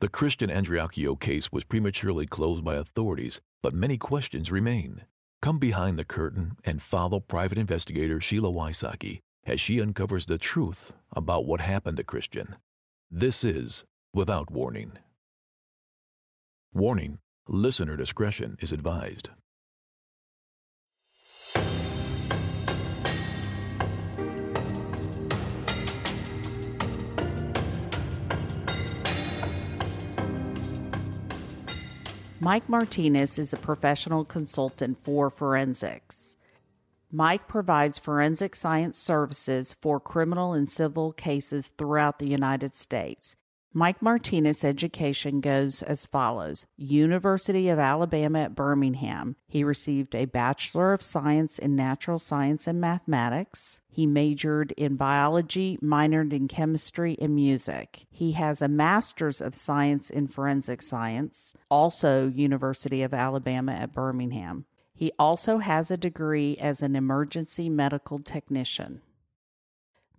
The Christian Andreacchio case was prematurely closed by authorities, but many questions remain. Come behind the curtain and follow private investigator Sheila Wysocki as she uncovers the truth about what happened to Christian. This is Without Warning. Warning listener discretion is advised. Mike Martinez is a professional consultant for forensics. Mike provides forensic science services for criminal and civil cases throughout the United States. Mike Martinez education goes as follows University of Alabama at Birmingham. He received a Bachelor of Science in Natural Science and Mathematics. He majored in biology, minored in chemistry and music. He has a Master's of Science in Forensic Science, also University of Alabama at Birmingham. He also has a degree as an emergency medical technician.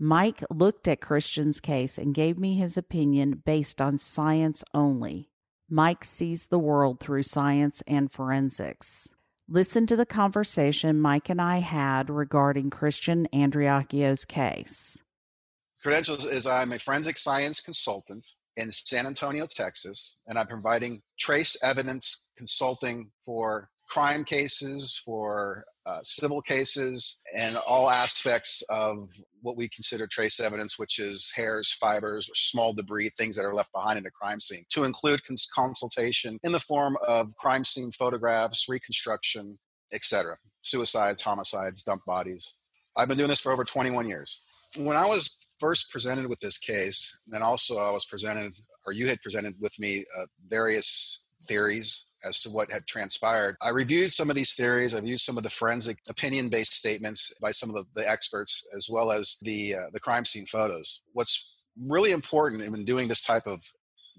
Mike looked at Christian's case and gave me his opinion based on science only. Mike sees the world through science and forensics. Listen to the conversation Mike and I had regarding Christian Andreacchio's case. Credentials is I'm a forensic science consultant in San Antonio, Texas, and I'm providing trace evidence consulting for crime cases, for uh, civil cases, and all aspects of what we consider trace evidence, which is hairs, fibers, or small debris, things that are left behind in a crime scene, to include cons- consultation in the form of crime scene photographs, reconstruction, etc. Suicides, homicides, dump bodies. I've been doing this for over 21 years. When I was first presented with this case, and also I was presented, or you had presented with me, uh, various theories as to what had transpired. I reviewed some of these theories. I've used some of the forensic opinion-based statements by some of the, the experts, as well as the uh, the crime scene photos. What's really important in doing this type of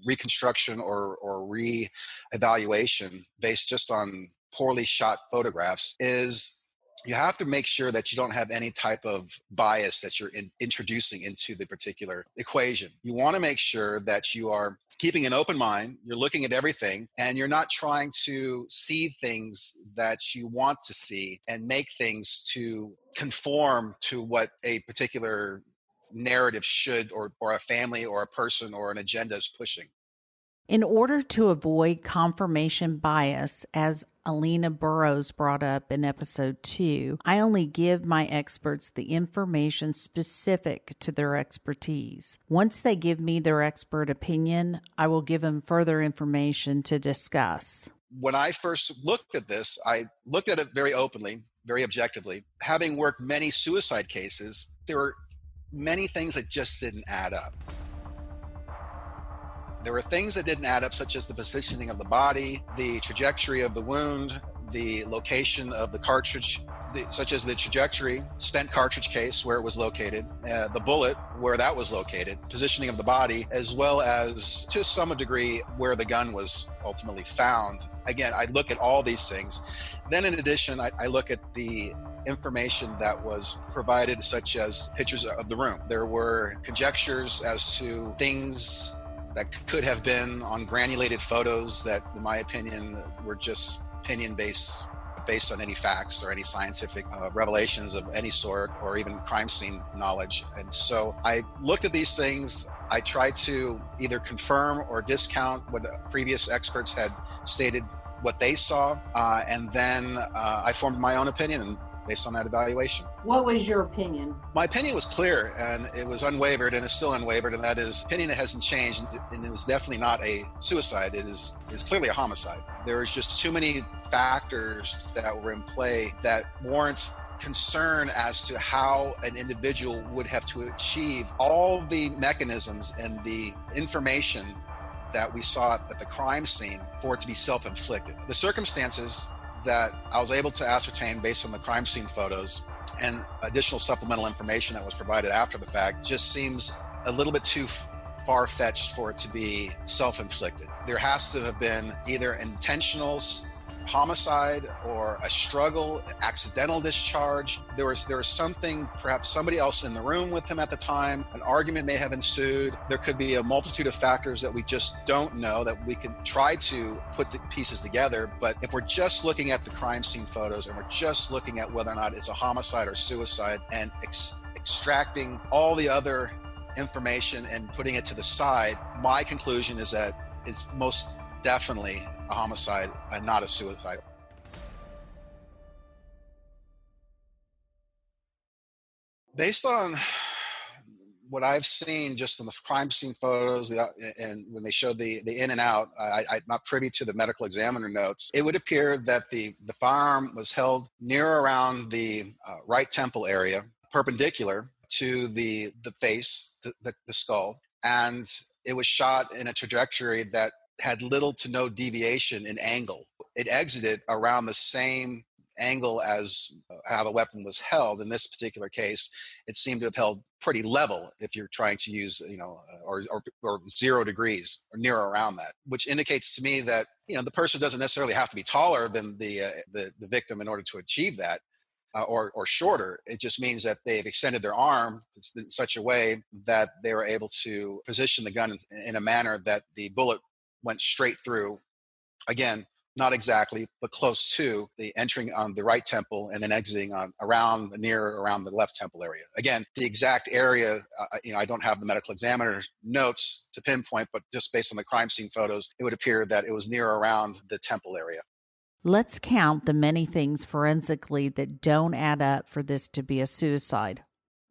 reconstruction or or re-evaluation based just on poorly shot photographs is you have to make sure that you don't have any type of bias that you're in, introducing into the particular equation. You want to make sure that you are keeping an open mind, you're looking at everything, and you're not trying to see things that you want to see and make things to conform to what a particular narrative should or, or a family or a person or an agenda is pushing. In order to avoid confirmation bias, as Alina Burrows brought up in episode two, I only give my experts the information specific to their expertise. Once they give me their expert opinion, I will give them further information to discuss. When I first looked at this, I looked at it very openly, very objectively. Having worked many suicide cases, there were many things that just didn't add up. There were things that didn't add up, such as the positioning of the body, the trajectory of the wound, the location of the cartridge, the, such as the trajectory, spent cartridge case where it was located, uh, the bullet where that was located, positioning of the body, as well as to some degree where the gun was ultimately found. Again, I look at all these things. Then, in addition, I, I look at the information that was provided, such as pictures of the room. There were conjectures as to things that could have been on granulated photos that, in my opinion, were just opinion based based on any facts or any scientific uh, revelations of any sort or even crime scene knowledge. And so I looked at these things. I tried to either confirm or discount what previous experts had stated what they saw. Uh, and then uh, I formed my own opinion based on that evaluation. What was your opinion? My opinion was clear and it was unwavered and it's still unwavered, and that is opinion that hasn't changed, and it was definitely not a suicide. It is is clearly a homicide. There is just too many factors that were in play that warrants concern as to how an individual would have to achieve all the mechanisms and the information that we saw at the crime scene for it to be self inflicted. The circumstances that I was able to ascertain based on the crime scene photos and additional supplemental information that was provided after the fact just seems a little bit too far fetched for it to be self inflicted. There has to have been either intentional homicide or a struggle, accidental discharge. There was there was something, perhaps somebody else in the room with him at the time. An argument may have ensued. There could be a multitude of factors that we just don't know that we can try to put the pieces together. But if we're just looking at the crime scene photos and we're just looking at whether or not it's a homicide or suicide and ex- extracting all the other information and putting it to the side, my conclusion is that it's most definitely a homicide and not a suicide. Based on what I've seen just in the crime scene photos, and when they showed the the in and out, I, am not privy to the medical examiner notes. It would appear that the the firearm was held near around the uh, right temple area, perpendicular to the the face, the, the, the skull, and it was shot in a trajectory that had little to no deviation in angle. It exited around the same angle as uh, how the weapon was held. In this particular case, it seemed to have held pretty level if you're trying to use, you know, uh, or, or, or zero degrees or near around that, which indicates to me that, you know, the person doesn't necessarily have to be taller than the, uh, the, the victim in order to achieve that. Uh, or, or shorter. It just means that they've extended their arm in such a way that they were able to position the gun in, in a manner that the bullet went straight through. Again, not exactly, but close to the entering on the right temple and then exiting on around near around the left temple area. Again, the exact area, uh, uh, you know, I don't have the medical examiner's notes to pinpoint, but just based on the crime scene photos, it would appear that it was near around the temple area. Let's count the many things forensically that don't add up for this to be a suicide.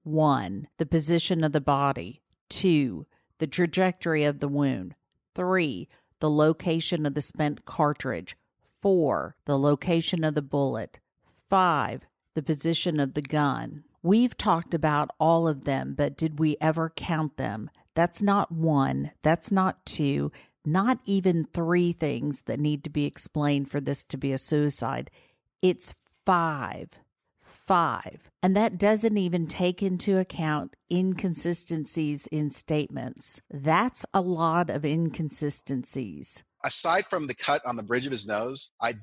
One, the position of the body. Two, the trajectory of the wound. Three, the location of the spent cartridge. 4. The location of the bullet. 5. The position of the gun. We've talked about all of them, but did we ever count them? That's not one, that's not two, not even three things that need to be explained for this to be a suicide. It's five five. And that doesn't even take into account inconsistencies in statements. That's a lot of inconsistencies. Aside from the cut on the bridge of his nose, I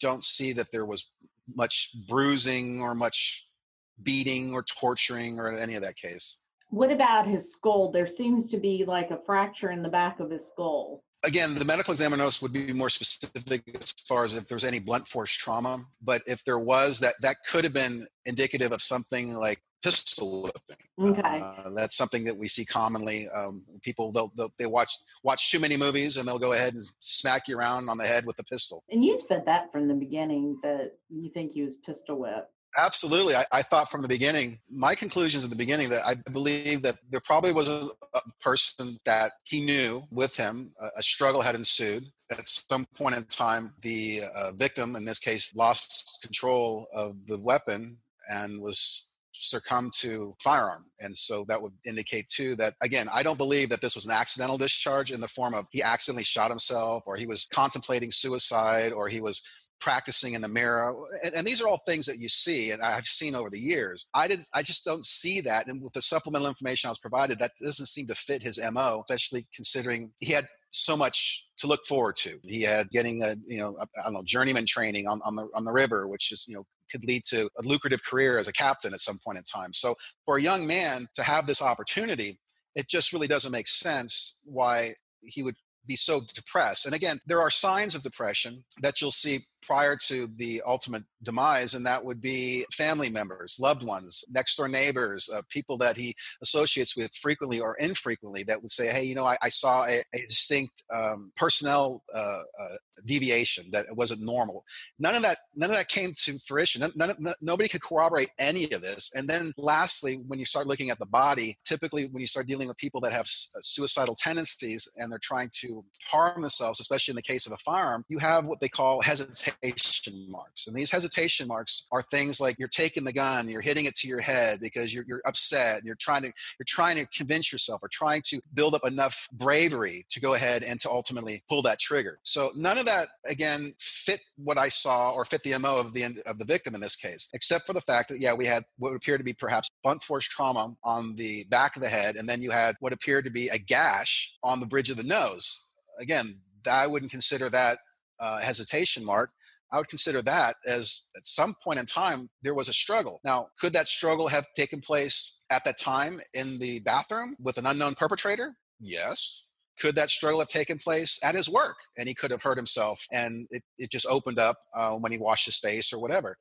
don't see that there was much bruising or much beating or torturing or any of that case. What about his skull? There seems to be like a fracture in the back of his skull again, the medical examiner notes would be more specific as far as if there's any blunt force trauma. But if there was, that that could have been indicative of something like pistol whipping. Okay. Uh, that's something that we see commonly. Um, people they'll, they'll, they watch watch too many movies and they'll go ahead and smack you around on the head with a pistol. And you've said that from the beginning that you think he was pistol whipped. Absolutely. I, I, thought from the beginning, my conclusions at the beginning that I believe that there probably was a, a person that he knew with him. A, a, struggle had ensued. At some point in time, the uh, victim, in this case, lost control of the weapon and was succumbed to firearm and so that would indicate too that again i don't believe that this was an accidental discharge in the form of he accidentally shot himself or he was contemplating suicide or he was practicing in the mirror and, and, these are all things that you see and i've seen over the years. I did i just don't see that and with the supplemental information i was provided that doesn't seem to fit his mo especially considering he had so much to look forward to. He had getting a you know I don't know journeyman training on, on the on the river which is you know could lead to a lucrative career as a captain at some point in time. So for a young man to have this opportunity it just really doesn't make sense why he would be so depressed. And again, there are signs of depression that you'll see prior to the ultimate demise, and that would be family members, loved ones, next door neighbors, uh, people that he associates with frequently or infrequently that would say, Hey, you know, I, I saw a, a distinct um, personnel uh, uh, deviation that wasn't normal. None of that, none of that came to fruition. None, none, none, nobody could corroborate any of this. And then lastly, when you start looking at the body, typically when you start dealing with people that have uh, suicidal tendencies and they're trying to harm themselves, especially in the case of a firearm, you have what they call hesitation marks. And these hesitation marks are things like you're taking the gun, you're hitting it to your head because you're, you're upset, you're trying to you're trying to convince yourself or trying to build up enough bravery to go ahead and to ultimately pull that trigger. So none of that again fit what I saw or fit the MO of the of the victim in this case, except for the fact that yeah, we had what appeared to be perhaps blunt force trauma on the back of the head, and then you had what appeared to be a gash on the bridge of the nose. Again, I wouldn't consider that uh, hesitation mark. I would consider that as at some point in time, there was a struggle. Now, could that struggle have taken place at that time in the bathroom with an unknown perpetrator? Yes. Could that struggle have taken place at his work and he could have hurt himself and it, it just opened up uh, when he washed his face or whatever?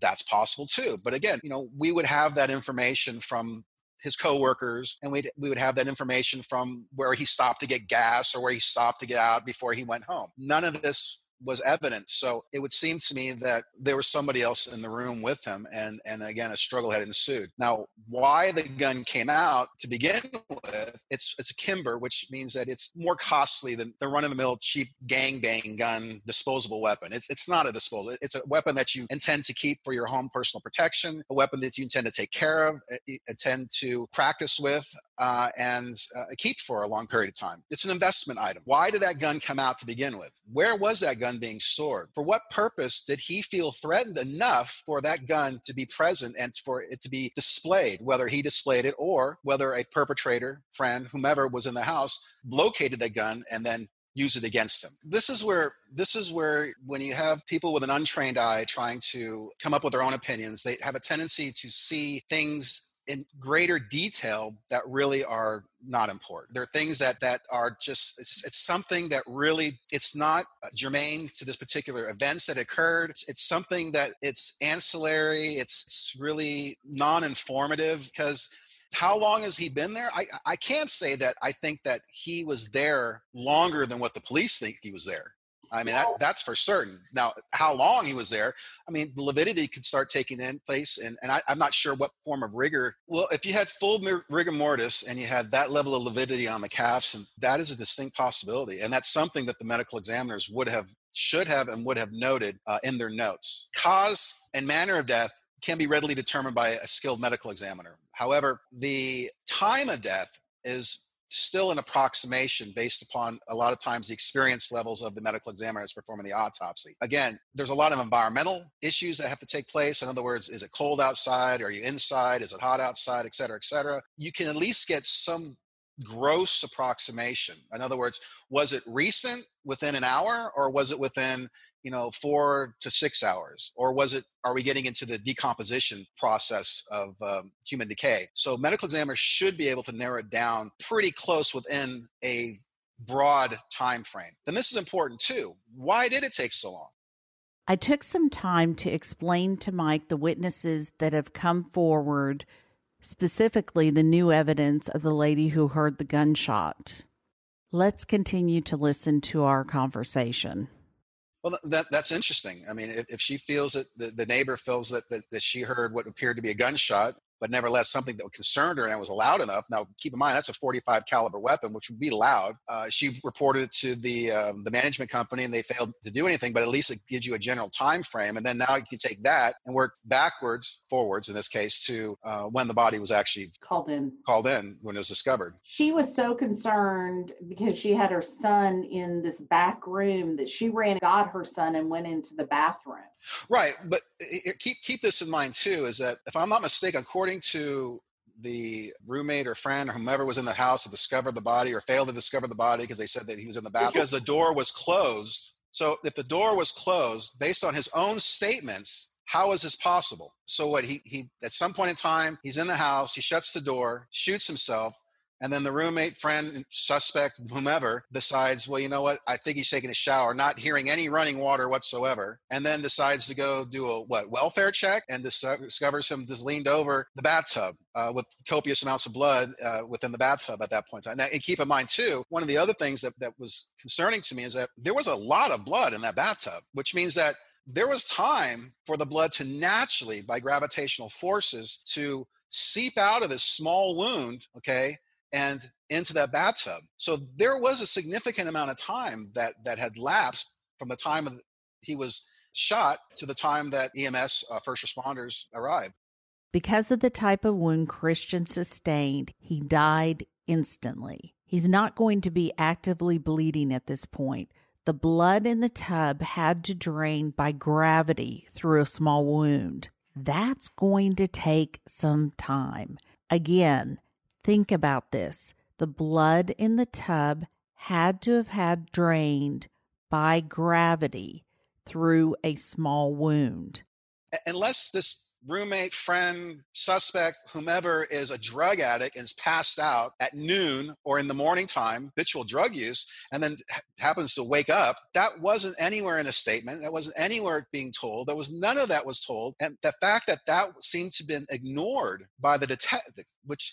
That's possible too. But again, you know, we would have that information from his coworkers and we we would have that information from where he stopped to get gas or where he stopped to get out before he went home. None of this was evident. So it would seem to me that there was somebody else in the room with him, and and again a struggle had ensued. Now, why the gun came out to begin with? It's it's a Kimber, which means that it's more costly than the run-of-the-mill cheap gang bang gun disposable weapon. It's it's not a disposable. It's a weapon that you intend to keep for your home personal protection, a weapon that you intend to take care of, eh, intend to practice with, uh, and uh, keep for a long period of time. It's an investment item. Why did that gun come out to begin with? Where was that gun being stored? For what purpose did he feel threatened enough for that gun to be present and for it to be displayed, whether he displayed it or whether a perpetrator, friend, whomever was in the house located the gun and then use it against them. This is where this is where when you have people with an untrained eye trying to come up with their own opinions, they have a tendency to see things in greater detail that really are not important. There are things that that are just it's, it's something that really it's not germane to this particular events that occurred. It's, it's something that it's ancillary. It's, it's really non-informative because how long has he been there? I I can't say that I think that he was there longer than what the police think he was there. I mean, that, that's for certain. Now, how long he was there, I mean, the lividity could start taking in place, and, and I, am not sure what form of rigor. Well, if you had full rigor mortis and you had that level of lividity on the calves, and that is a distinct possibility. And that's something that the medical examiners would have, should have, and would have noted uh, in their notes. Cause and manner of death can be readily determined by a skilled medical examiner. However, the time of death is still an approximation based upon a lot of times the experience levels of the medical examiner examiners performing the autopsy. Again, there's a lot of environmental issues that have to take place. In other words, is it cold outside? Are you inside? Is it hot outside? Et cetera, et cetera. You can at least get some gross approximation. In other words, was it recent within an hour or was it within you know four to six hours or was it are we getting into the decomposition process of um, human decay so medical examiners should be able to narrow it down pretty close within a broad time frame then this is important too why did it take so long I took some time to explain to Mike the witnesses that have come forward, specifically the new evidence of the lady who heard the gunshot. Let's continue to listen to our conversation. Well, that that's interesting. I mean, if, if she feels that the, the neighbor feels that, that, that she heard what appeared to be a gunshot, but nevertheless something that concerned her and it was loud enough. Now, keep in mind that's a 45 caliber weapon, which would be loud. Uh, she reported it to the um, the management company, and they failed to do anything. But at least it gives you a general time frame, and then now you can take that and work backwards, forwards in this case, to uh, when the body was actually called in. Called in when it was discovered. She was so concerned because she had her son in this back room that she ran, got her son, and went into the bathroom. Right, but keep keep this in mind too. Is that if I'm not mistaken, according to the roommate or friend or whomever was in the house that discovered the body or failed to discover the body because they said that he was in the bathroom because the door was closed. So if the door was closed, based on his own statements, how is this possible? So what he he at some point in time, he's in the house, he shuts the door, shoots himself, and then the roommate, friend, suspect, whomever decides, well, you know what? I think he's taking a shower, not hearing any running water whatsoever, and then decides to go do a what welfare check and discovers him just leaned over the bathtub uh, with copious amounts of blood uh, within the bathtub at that point in time. And keep in mind too, one of the other things that, that was concerning to me is that there was a lot of blood in that bathtub, which means that there was time for the blood to naturally, by gravitational forces, to seep out of this small wound, okay, and into that bathtub. So there was a significant amount of time that that had lapsed from the time he was shot to the time that EMS uh, first responders arrived. Because of the type of wound Christian sustained, he died instantly. He's not going to be actively bleeding at this point. The blood in the tub had to drain by gravity through a small wound. That's going to take some time. Again, Think about this the blood in the tub had to have had drained by gravity through a small wound. Unless this roommate, friend, suspect, whomever is a drug addict and is passed out at noon or in the morning time, habitual drug use, and then happens to wake up, that wasn't anywhere in a statement. That wasn't anywhere being told. There was none of that was told. And the fact that that seemed to have been ignored by the detective, which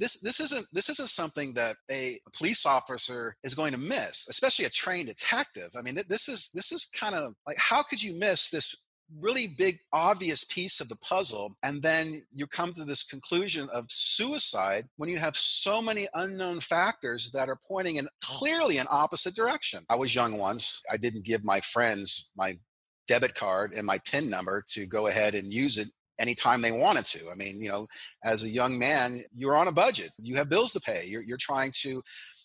this this isn't this isn't something that a police officer is going to miss especially a trained detective. I mean this is this is kind of like how could you miss this really big obvious piece of the puzzle and then you come to this conclusion of suicide when you have so many unknown factors that are pointing in clearly an opposite direction? I was young once. I didn't give my friends my debit card and my pin number to go ahead and use it anytime they wanted to i mean you know as a young man you're on a budget you have bills to pay you're, you're trying to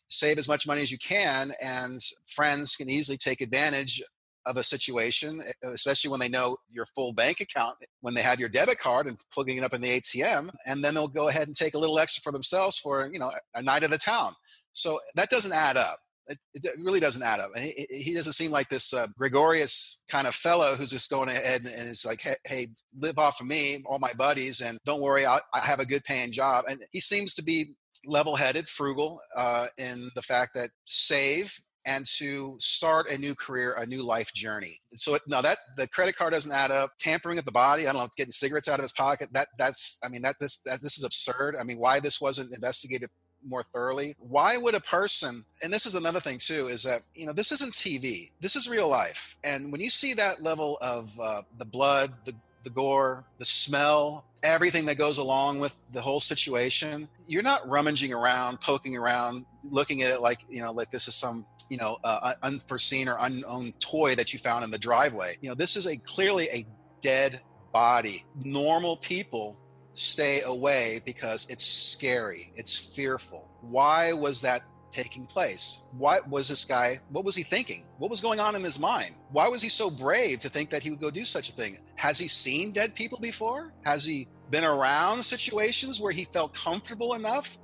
save as much money as you can and friends can easily take advantage of a situation, especially when they know your full bank account, when they have your debit card and plugging it up in the ATM, and then they'll go ahead and take a little extra for themselves for you know a night at a town. So that doesn't add up. It, it really doesn't add up. And he, he doesn't seem like this uh, gregarious kind of fellow who's just going ahead and, and is like, hey, hey, live off of me, all my buddies, and don't worry, I'll, I have a good paying job. And he seems to be level-headed, frugal uh, in the fact that save and to start a new career, a new life journey. So now that the credit card doesn't add up. Tampering with the body, I don't know, getting cigarettes out of his pocket. That that's, I mean, that this that this is absurd. I mean, why this wasn't investigated more thoroughly. Why would a person, and this is another thing too, is that, you know, this isn't TV, this is real life. And when you see that level of uh, the blood, the, the gore, the smell, everything that goes along with the whole situation, you're not rummaging around, poking around, looking at it like, you know, like this is some you know uh, unforeseen or unknown toy that you found in the driveway you know this is a clearly a dead body normal people stay away because it's scary it's fearful. Why was that taking place? What was this guy what was he thinking? What was going on in his mind? Why was he so brave to think that he would go do such a thing? Has he seen dead people before? Has he been around situations where he felt comfortable enough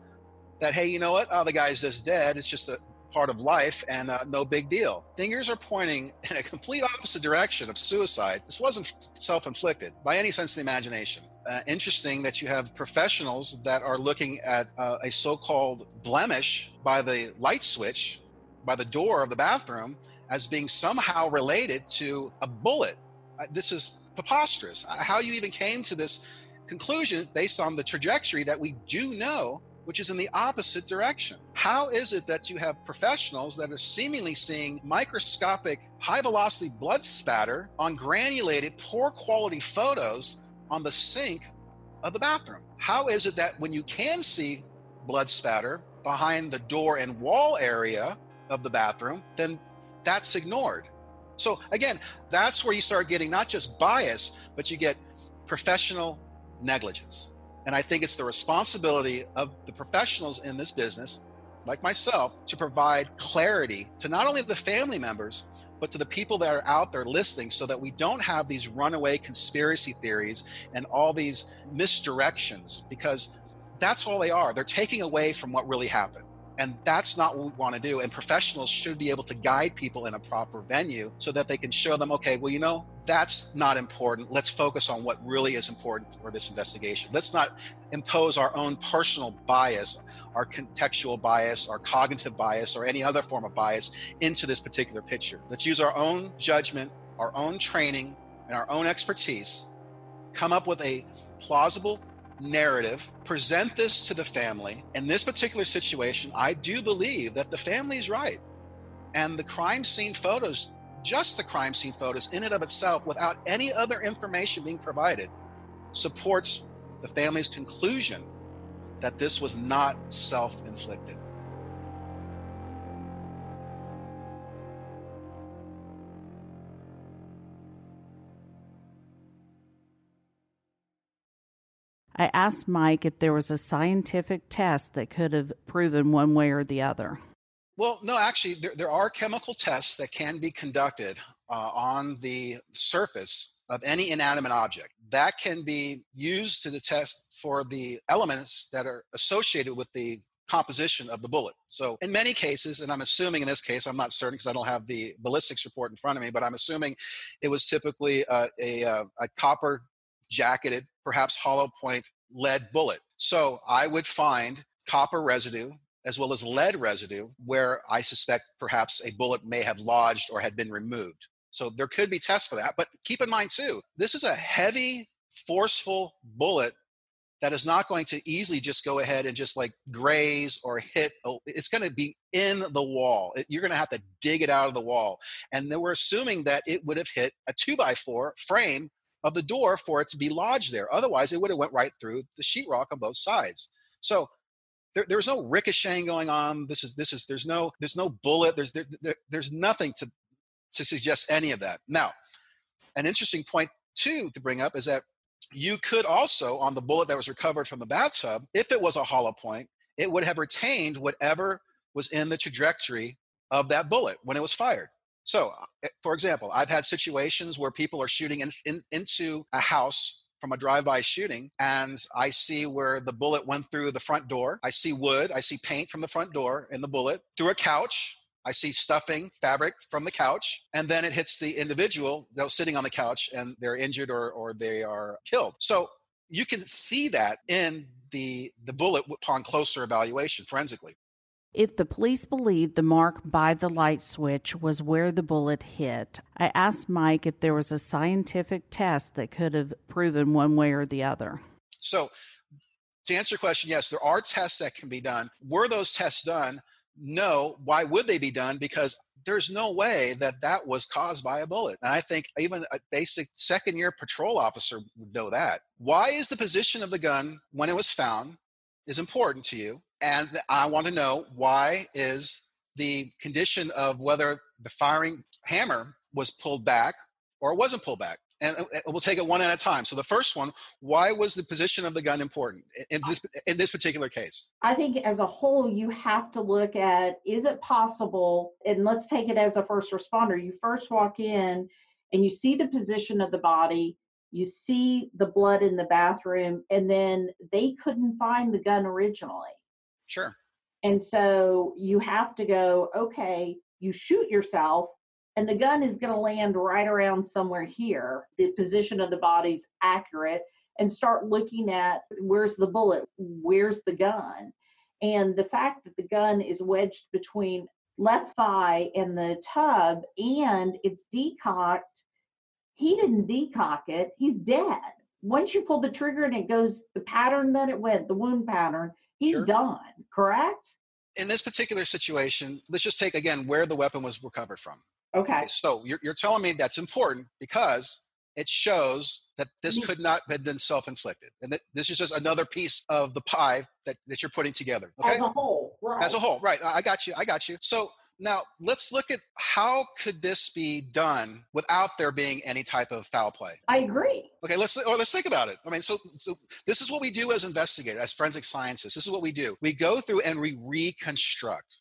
that hey you know what? Oh the guy's just dead. It's just a part of life and uh, no big deal. Fingers are pointing in a complete opposite direction of suicide. This wasn't self inflicted by any sense of the imagination. Uh, interesting that you have professionals that are looking at uh, a so called blemish by the light switch, by the door of the bathroom, as being somehow related to a bullet. Uh, this is preposterous. How you even came to this conclusion based on the trajectory that we do know which is in the opposite direction. How is it that you have professionals that are seemingly seeing microscopic high velocity blood spatter on granulated, poor quality photos on the sink of the bathroom? How is it that when you can see blood spatter behind the door and wall area of the bathroom, then that's ignored? So, again, that's where you start getting not just bias, but you get professional negligence. And I think it's the responsibility of the professionals in this business, like myself, to provide clarity to not only the family members, but to the people that are out there listening so that we don't have these runaway conspiracy theories and all these misdirections because that's all they are. They're taking away from what really happened. And that's not what we want to do. And professionals should be able to guide people in a proper venue so that they can show them, okay, well, you know, that's not important. Let's focus on what really is important for this investigation. Let's not impose our own personal bias, our contextual bias, our cognitive bias, or any other form of bias into this particular picture. Let's use our own judgment, our own training, and our own expertise, come up with a plausible narrative, present this to the family. In this particular situation, I do believe that the family is right. And the crime scene photos, just the crime scene photos in and of itself, without any other information being provided, supports the family's conclusion that this was not self inflicted. I asked Mike if there was a scientific test that could have proven one way or the other. Well, no, actually, there, there are chemical tests that can be conducted uh, on the surface of any inanimate object. That can be used to the test for the elements that are associated with the composition of the bullet. So, in many cases, and I'm assuming in this case, I'm not certain because I don't have the ballistics report in front of me, but I'm assuming it was typically a, a, uh, a copper jacketed, perhaps hollow point lead bullet. So, I would find copper residue as well as lead residue where I suspect perhaps a bullet may have lodged or had been removed. So there could be tests for that. But keep in mind, too, this is a heavy, forceful bullet that is not going to easily just go ahead and just like graze or hit. It's going to be in the wall. You're going to have to dig it out of the wall. And then we're assuming that it would have hit a two by four frame of the door for it to be lodged there. Otherwise, it would have went right through the sheetrock on both sides. So there, there's no ricocheting going on. This is this is there's no there's no bullet. There's there, there, there's nothing to to suggest any of that. Now, an interesting point too to bring up is that you could also on the bullet that was recovered from the bathtub, if it was a hollow point, it would have retained whatever was in the trajectory of that bullet when it was fired. So, eh, for example, I've had situations where people are shooting in, in, into a house from a drive-by shooting and I see where the bullet went through the front door. I see wood, I see paint from the front door in the bullet, through a couch. I see stuffing, fabric from the couch, and then it hits the individual that was sitting on the couch and they're injured or, or they are killed. So you can see that in the, the bullet upon closer evaluation forensically. If the police believed the mark by the light switch was where the bullet hit, I asked Mike if there was a scientific test that could have proven one way or the other. So, to answer your question, yes, there are tests that can be done. Were those tests done? No. Why would they be done? Because there's no way that that was caused by a bullet. And I think even a basic second year patrol officer would know that. Why is the position of the gun when it was found is important to you? And I want to know why is the condition of whether the firing hammer was pulled back or it wasn't pulled back. And uh, uh, we'll take it one at a time. So the first one, why was the position of the gun important in this in this particular case? I think as a whole, you have to look at is it possible, and let's take it as a first responder. You first walk in and you see the position of the body, you see the blood in the bathroom, and then they couldn't find the gun originally Sure. And so you have to go, okay, you shoot yourself, and the gun is going to land right around somewhere here. The position of the body's accurate, and start looking at where's the bullet, where's the gun. And the fact that the gun is wedged between left thigh and the tub and it's decocked, he didn't decock it, he's dead. Once you pull the trigger and it goes the pattern that it went, the wound pattern, he's sure. done, correct? In this particular situation, let's just take again where the weapon was recovered from. Okay. okay so you're, you're telling me that's important because it shows that this mm-hmm. could not have been self-inflicted and that this is just another piece of the pie that, that you're putting together okay as a whole right as a whole right i got you i got you so now let's look at how could this be done without there being any type of foul play. I agree. Okay, let's or let's think about it. I mean, so so this is what we do as investigators, as forensic scientists. This is what we do. We go through and we reconstruct.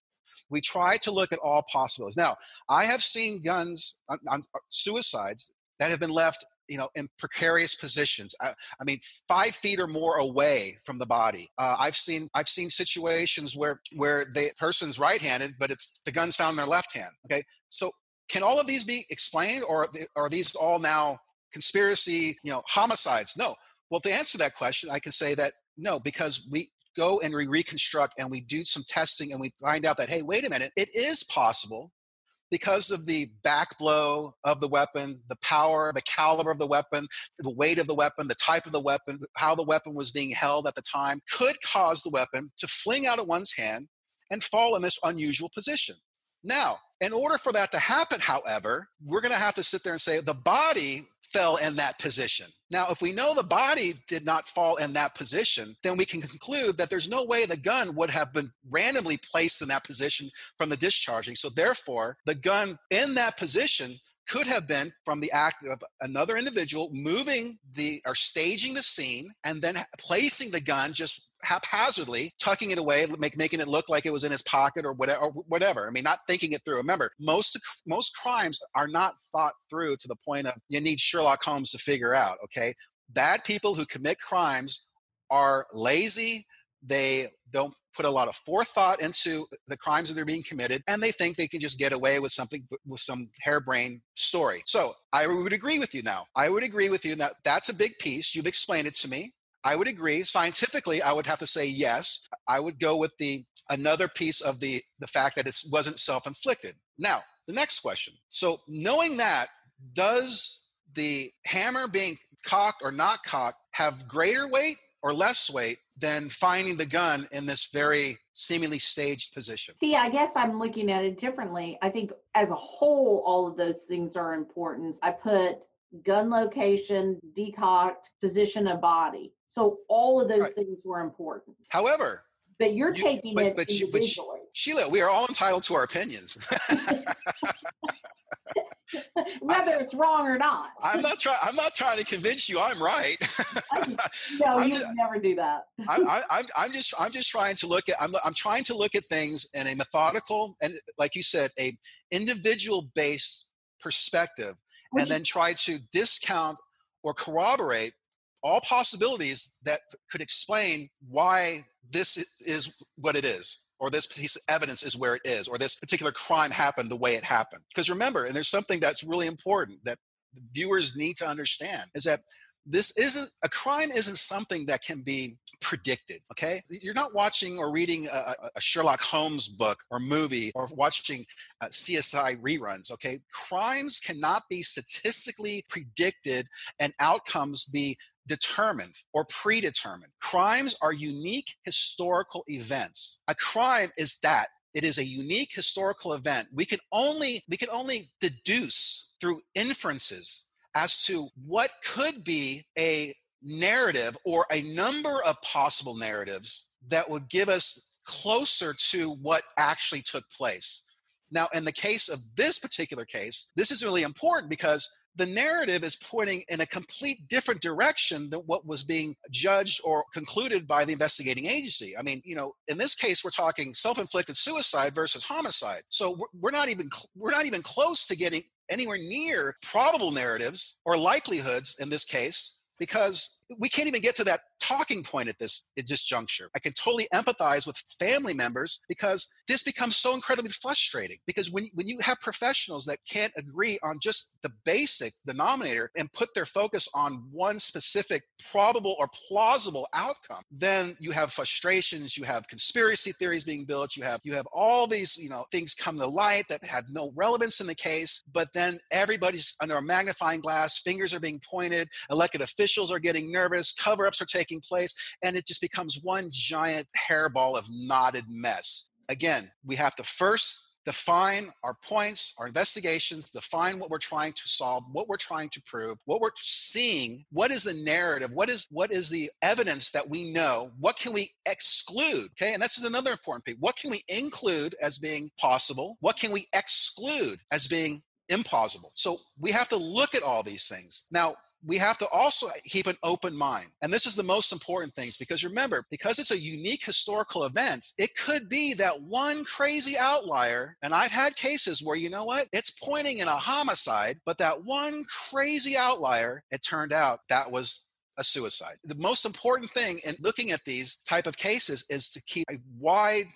We try to look at all possibilities. Now, I have seen guns on, on suicides that have been left you know in precarious positions I, I, mean five feet or more away from the body. Uh, i've seen i've seen situations where where the person's right-handed but it's the gun's found in their left hand okay? So can all of these be explained or are these all now conspiracy you know homicides? No. Well to answer that question i can say that no because we go and we reconstruct and we do some testing and we find out that hey wait a minute it is possible because of the back blow of the weapon, the power, the caliber of the weapon, the weight of the weapon, the type of the weapon, how the weapon was being held at the time, could cause the weapon to fling out of one's hand and fall in this unusual position. Now, in order for that to happen, however, we're going to have to sit there and say the body fell in that position. Now, if we know the body did not fall in that position, then we can conclude that there's no way the gun would have been randomly placed in that position from the discharging. So, therefore, the gun in that position could have been from the act of another individual moving the or staging the scene and then placing the gun just haphazardly, tucking it away, make, making it look like it was in his pocket or whatever, or whatever. I mean, not thinking it through. Remember, most most crimes are not thought through to the point of you need Sherlock Holmes to figure out. Okay, bad people who commit crimes are lazy. they don't put a lot of forethought into the crimes that they're being committed and they think they can just get away with something with some harebrained story so i would agree with you now i would agree with you that that's a big piece you've explained it to me i would agree scientifically i would have to say yes i would go with the another piece of the the fact that it wasn't self-inflicted now the next question so knowing that does the hammer being cocked or not cocked have greater weight or less weight than finding the gun in this very seemingly staged position. See, I guess I'm looking at it differently. I think as a whole, all of those things are important. I put gun location, decocked, position of body. So all of those right. things were important. However, but you're you, taking but, it but, individually. But Sheila, we are all entitled to our opinions. whether it's wrong or not. I'm not trying. I'm not trying to convince you I'm right. no, you would never do that. I'm, I'm, I'm just, I'm just trying to look at. I'm, I'm trying to look at things in a methodical and, like you said, a individual based perspective, Which and then try to discount or corroborate all possibilities that could explain why this is what it is or this piece of evidence is where it is, or this particular crime happened the way it happened. Because remember, and there's something that's really important that viewers need to understand is that this isn't a crime isn't something that can be predicted okay you're not watching or reading a, a sherlock holmes book or movie or watching uh, csi reruns okay crimes cannot be statistically predicted and outcomes be determined or predetermined. Crimes are unique historical events. A crime is that it is a unique historical event. We can only we can only deduce through inferences as to what could be a narrative or a number of possible narratives that would give us closer to what actually took place. Now, in the case of this particular case, this is really important because the narrative is pointing in a complete different direction than what was being judged or concluded by the investigating agency. I mean, you know, in this case, we're talking self-inflicted suicide versus homicide. So we're not even we're not even close to getting anywhere near probable narratives or likelihoods in this case because we can't even get to that talking point at this at this juncture. I can totally empathize with family members because this becomes so incredibly frustrating. Because when when you have professionals that can't agree on just the basic denominator and put their focus on one specific probable or plausible outcome, then you have frustrations, you have conspiracy theories being built, you have you have all these you know things come to light that have no relevance in the case, but then everybody's under a magnifying glass, fingers are being pointed, elected officials are getting nervous, cover-ups are taking place, and it just becomes one giant hairball of knotted mess. Again, we have to first define our points, our investigations, define what we're trying to solve, what we're trying to prove, what we're seeing, what is the narrative, what is what is the evidence that we know, what can we exclude? Okay, and that's another important piece. What can we include as being possible? What can we exclude as being impossible? So we have to look at all these things. Now, we have to also keep an open mind. And this is the most important thing because remember, because it's a unique historical event, it could be that one crazy outlier. And I've had cases where, you know what, it's pointing in a homicide, but that one crazy outlier, it turned out that was a suicide. The most important thing in looking at these type of cases is to keep a wide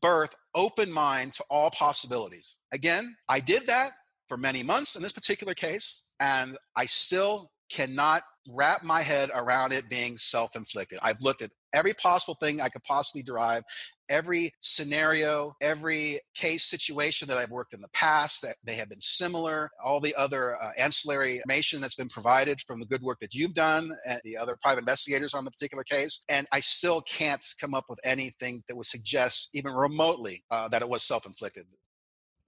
berth, open mind to all possibilities. Again, I did that for many months in this particular case, and I still cannot wrap my head around it being self inflicted. I've looked at every possible thing I could possibly derive, every scenario, every case situation that I've worked in the past that they have been similar, all the other uh, ancillary information that's been provided from the good work that you've done and the other private investigators on the particular case. And I still can't come up with anything that would suggest, even remotely, uh, that it was self inflicted.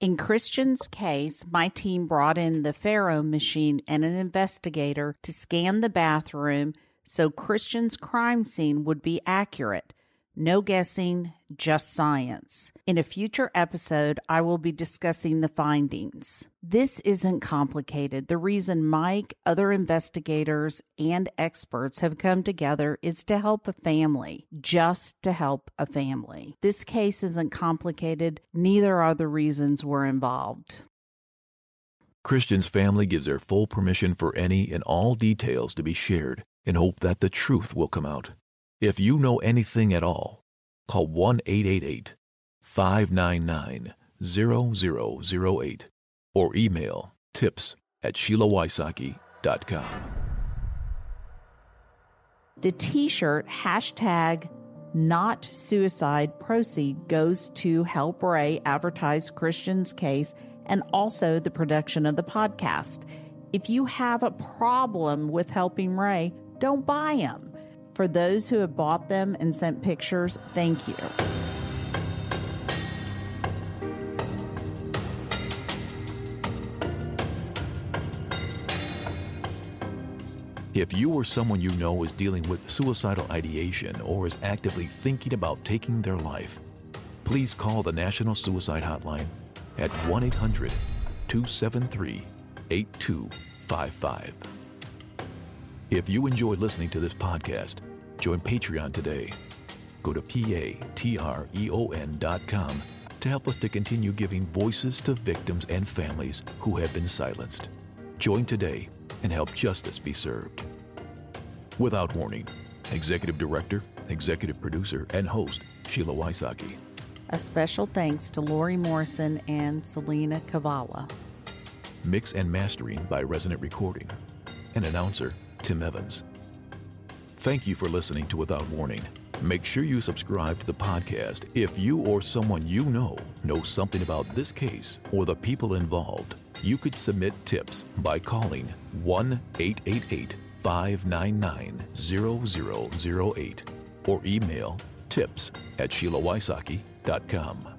In Christian's case, my team brought in the Faro machine and an investigator to scan the bathroom so Christian's crime scene would be accurate. No guessing, just science. In a future episode, I will be discussing the findings. This isn't complicated. The reason Mike, other investigators, and experts have come together is to help a family, just to help a family. This case isn't complicated, neither are the reasons we're involved. Christian's family gives their full permission for any and all details to be shared in hope that the truth will come out. If you know anything at all, call 1 888 599 0008 or email tips at SheilaWysocki.com. The t shirt hashtag not suicide proceed goes to help Ray advertise Christian's case and also the production of the podcast. If you have a problem with helping Ray, don't buy them. For those who have bought them and sent pictures, thank you. If you or someone you know is dealing with suicidal ideation or is actively thinking about taking their life, please call the National Suicide Hotline at 1 800 273 8255. If you enjoy listening to this podcast, join Patreon today. Go to patreon.com to help us to continue giving voices to victims and families who have been silenced. Join today and help justice be served. Without warning, Executive Director, Executive Producer, and Host Sheila Wysocki. A special thanks to Lori Morrison and Selena Cavala. Mix and mastering by Resonant Recording. And announcer Tim Evans. Thank you for listening to Without Warning. Make sure you subscribe to the podcast if you or someone you know knows something about this case or the people involved. You could submit tips by calling 1 888 599 0008 or email tips at SheilaWysocki.com.